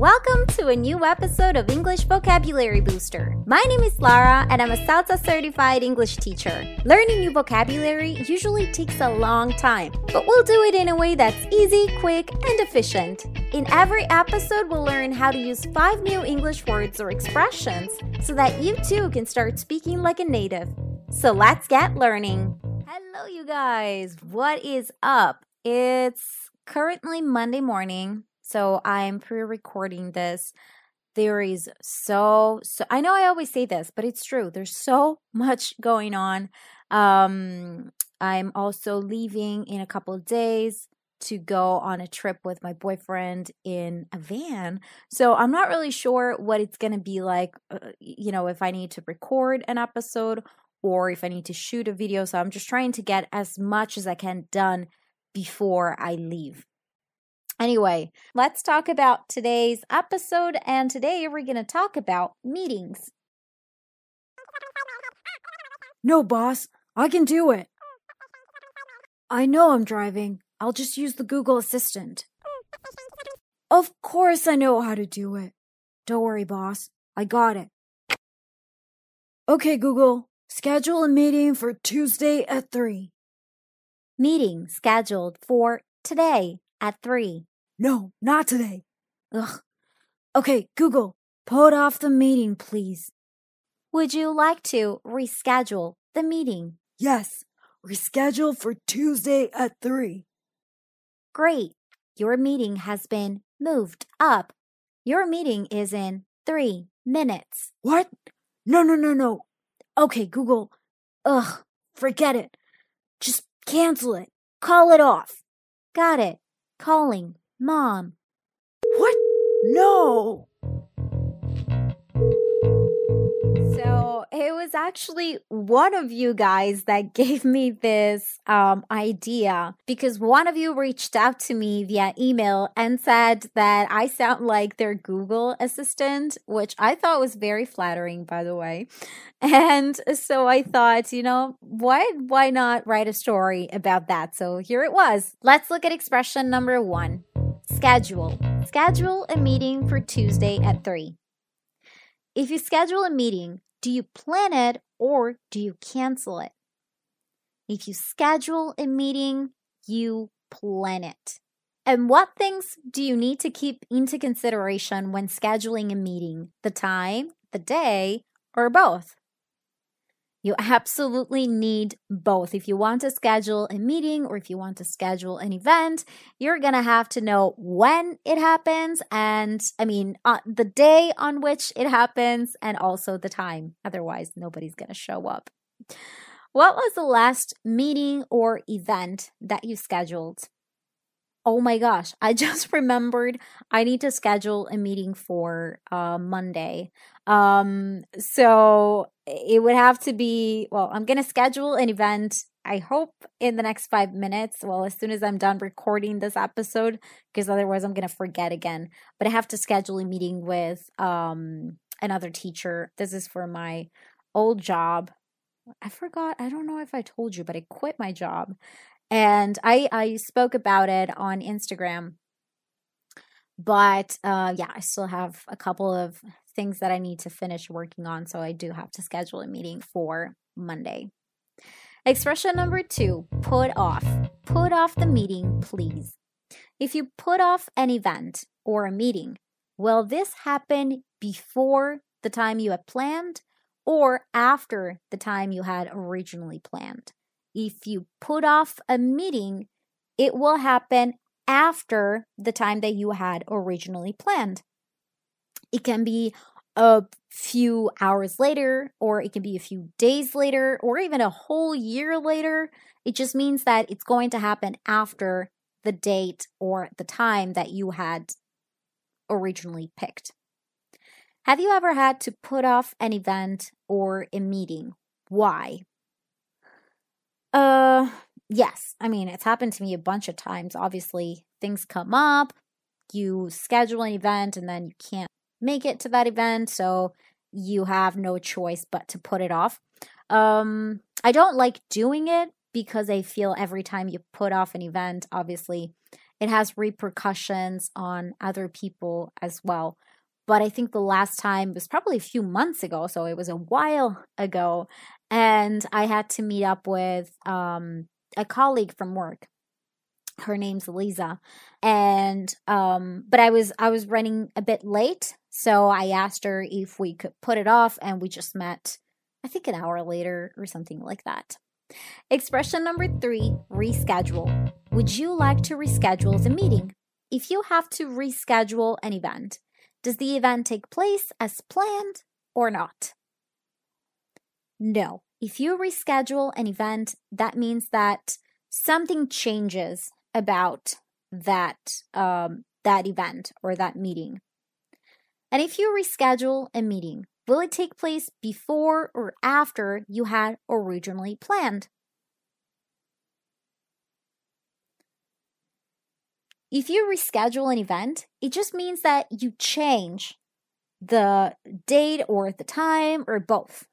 Welcome to a new episode of English Vocabulary Booster. My name is Lara and I'm a CELTA certified English teacher. Learning new vocabulary usually takes a long time, but we'll do it in a way that's easy, quick, and efficient. In every episode, we'll learn how to use five new English words or expressions so that you too can start speaking like a native. So let's get learning. Hello, you guys. What is up? It's currently Monday morning, so I'm pre recording this. There is so, so, I know I always say this, but it's true. There's so much going on. Um, I'm also leaving in a couple of days to go on a trip with my boyfriend in a van. So I'm not really sure what it's going to be like, uh, you know, if I need to record an episode or if I need to shoot a video. So I'm just trying to get as much as I can done before I leave. Anyway, let's talk about today's episode. And today we're going to talk about meetings. No, boss, I can do it. I know I'm driving. I'll just use the Google Assistant. Of course, I know how to do it. Don't worry, boss. I got it. Okay, Google, schedule a meeting for Tuesday at 3. Meeting scheduled for today at 3. No, not today. Ugh. Okay, Google, put off the meeting, please. Would you like to reschedule the meeting? Yes, reschedule for Tuesday at 3. Great. Your meeting has been moved up. Your meeting is in three minutes. What? No, no, no, no. Okay, Google. Ugh, forget it. Just cancel it. Call it off. Got it. Calling mom. What? No. So it was actually one of you guys that gave me this um, idea because one of you reached out to me via email and said that I sound like their Google assistant, which I thought was very flattering, by the way. And so I thought, you know, why why not write a story about that? So here it was. Let's look at expression number one. Schedule. Schedule a meeting for Tuesday at 3. If you schedule a meeting, do you plan it or do you cancel it? If you schedule a meeting, you plan it. And what things do you need to keep into consideration when scheduling a meeting? The time, the day, or both? You absolutely need both. If you want to schedule a meeting or if you want to schedule an event, you're going to have to know when it happens and, I mean, uh, the day on which it happens and also the time. Otherwise, nobody's going to show up. What was the last meeting or event that you scheduled? Oh my gosh, I just remembered I need to schedule a meeting for uh, Monday. Um, so it would have to be, well, I'm going to schedule an event, I hope in the next five minutes. Well, as soon as I'm done recording this episode, because otherwise I'm going to forget again. But I have to schedule a meeting with um, another teacher. This is for my old job. I forgot, I don't know if I told you, but I quit my job. And I, I spoke about it on Instagram but uh, yeah, I still have a couple of things that I need to finish working on. So I do have to schedule a meeting for Monday. Expression number two put off. Put off the meeting, please. If you put off an event or a meeting, will this happen before the time you had planned or after the time you had originally planned? If you put off a meeting, it will happen after the time that you had originally planned. It can be a few hours later, or it can be a few days later, or even a whole year later. It just means that it's going to happen after the date or the time that you had originally picked. Have you ever had to put off an event or a meeting? Why? Uh, yes. I mean, it's happened to me a bunch of times. Obviously, things come up, you schedule an event, and then you can't make it to that event. So you have no choice but to put it off. Um, I don't like doing it because I feel every time you put off an event, obviously, it has repercussions on other people as well. But I think the last time was probably a few months ago, so it was a while ago, and I had to meet up with um, a colleague from work. Her name's Lisa, and um, but I was I was running a bit late, so I asked her if we could put it off, and we just met, I think, an hour later or something like that. Expression number three reschedule. Would you like to reschedule the meeting? If you have to reschedule an event, does the event take place as planned or not? No. If you reschedule an event, that means that something changes about that um, that event or that meeting. And if you reschedule a meeting, Will it take place before or after you had originally planned? If you reschedule an event, it just means that you change the date or the time or both.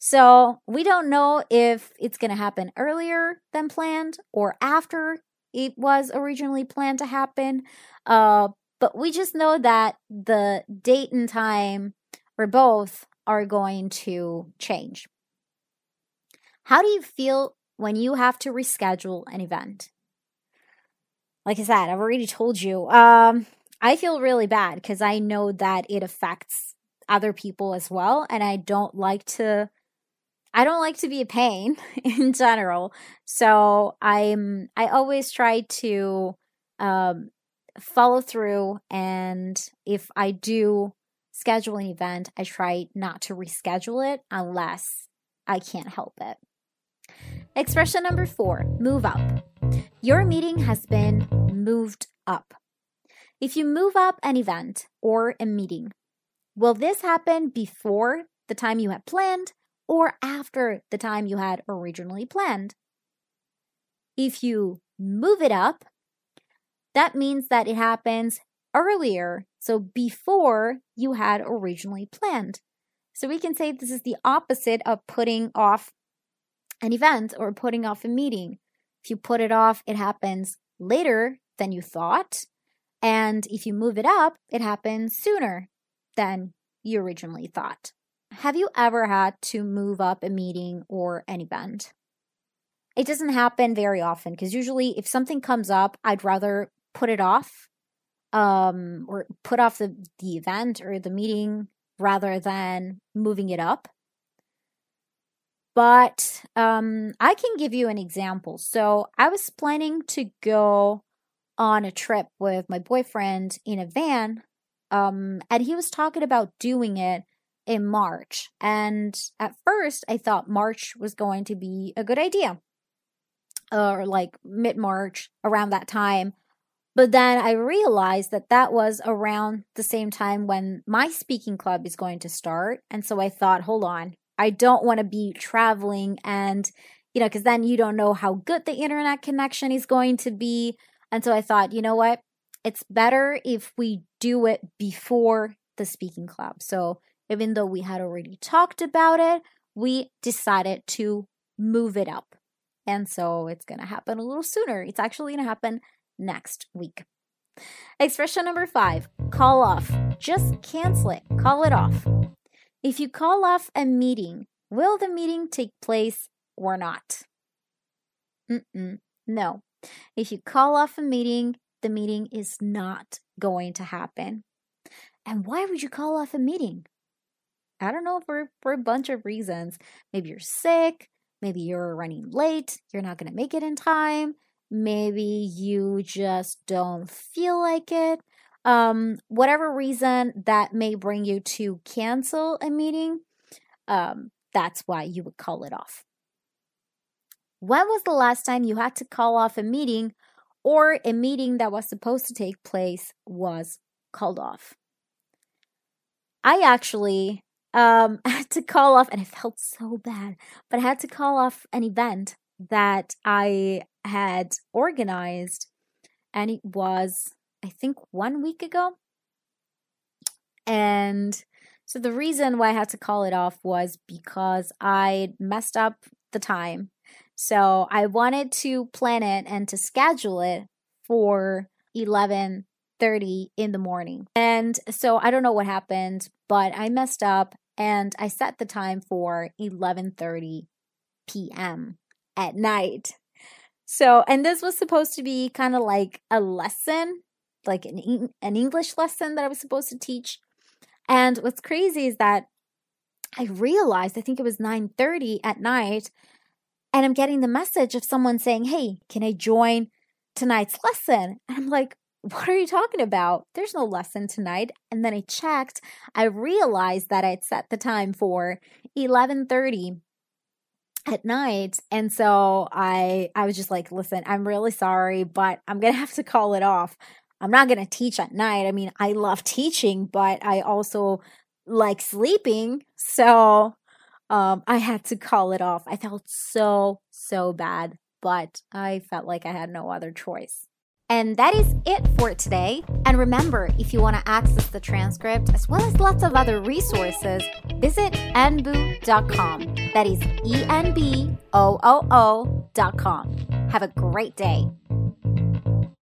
So we don't know if it's going to happen earlier than planned or after it was originally planned to happen. Uh, but we just know that the date and time or both are going to change. How do you feel when you have to reschedule an event? Like I said, I've already told you. Um, I feel really bad because I know that it affects other people as well, and I don't like to. I don't like to be a pain in general, so I'm. I always try to um, follow through, and if I do schedule an event, I try not to reschedule it unless I can't help it. Expression number four move up. Your meeting has been moved up. If you move up an event or a meeting, will this happen before the time you had planned or after the time you had originally planned? If you move it up, that means that it happens earlier, so before you had originally planned. So we can say this is the opposite of putting off an event or putting off a meeting. If you put it off, it happens later than you thought. And if you move it up, it happens sooner than you originally thought. Have you ever had to move up a meeting or an event? It doesn't happen very often because usually, if something comes up, I'd rather put it off um, or put off the, the event or the meeting rather than moving it up. But um, I can give you an example. So I was planning to go on a trip with my boyfriend in a van, um, and he was talking about doing it in March. And at first, I thought March was going to be a good idea, or like mid March around that time. But then I realized that that was around the same time when my speaking club is going to start. And so I thought, hold on, I don't want to be traveling and, you know, because then you don't know how good the internet connection is going to be. And so I thought, you know what? It's better if we do it before the speaking club. So even though we had already talked about it, we decided to move it up. And so it's going to happen a little sooner. It's actually going to happen next week. Expression number five call off. Just cancel it, call it off. If you call off a meeting, will the meeting take place or not? Mm-mm, no. If you call off a meeting, the meeting is not going to happen. And why would you call off a meeting? I don't know for, for a bunch of reasons. Maybe you're sick, maybe you're running late, you're not going to make it in time, maybe you just don't feel like it. Um, whatever reason that may bring you to cancel a meeting, um, that's why you would call it off. When was the last time you had to call off a meeting or a meeting that was supposed to take place was called off? I actually um, I had to call off, and it felt so bad, but I had to call off an event that I had organized, and it was, I think, one week ago. And so the reason why I had to call it off was because I messed up the time. So I wanted to plan it and to schedule it for 11 30 in the morning. And so I don't know what happened, but I messed up and I set the time for 11:30 p.m. at night. So, and this was supposed to be kind of like a lesson, like an an English lesson that I was supposed to teach. And what's crazy is that I realized I think it was 9:30 at night and I'm getting the message of someone saying, "Hey, can I join tonight's lesson?" And I'm like, what are you talking about? There's no lesson tonight. And then I checked. I realized that I'd set the time for 11:30 at night. And so I I was just like, "Listen, I'm really sorry, but I'm to have to call it off. I'm not to teach at night. I mean, I love teaching, but I also like sleeping. So um I had to call it off. I felt so so bad, but I felt like I had no other choice. And that is it for today. And remember, if you want to access the transcript as well as lots of other resources, visit enboo.com. That is E N B O O O.com. Have a great day.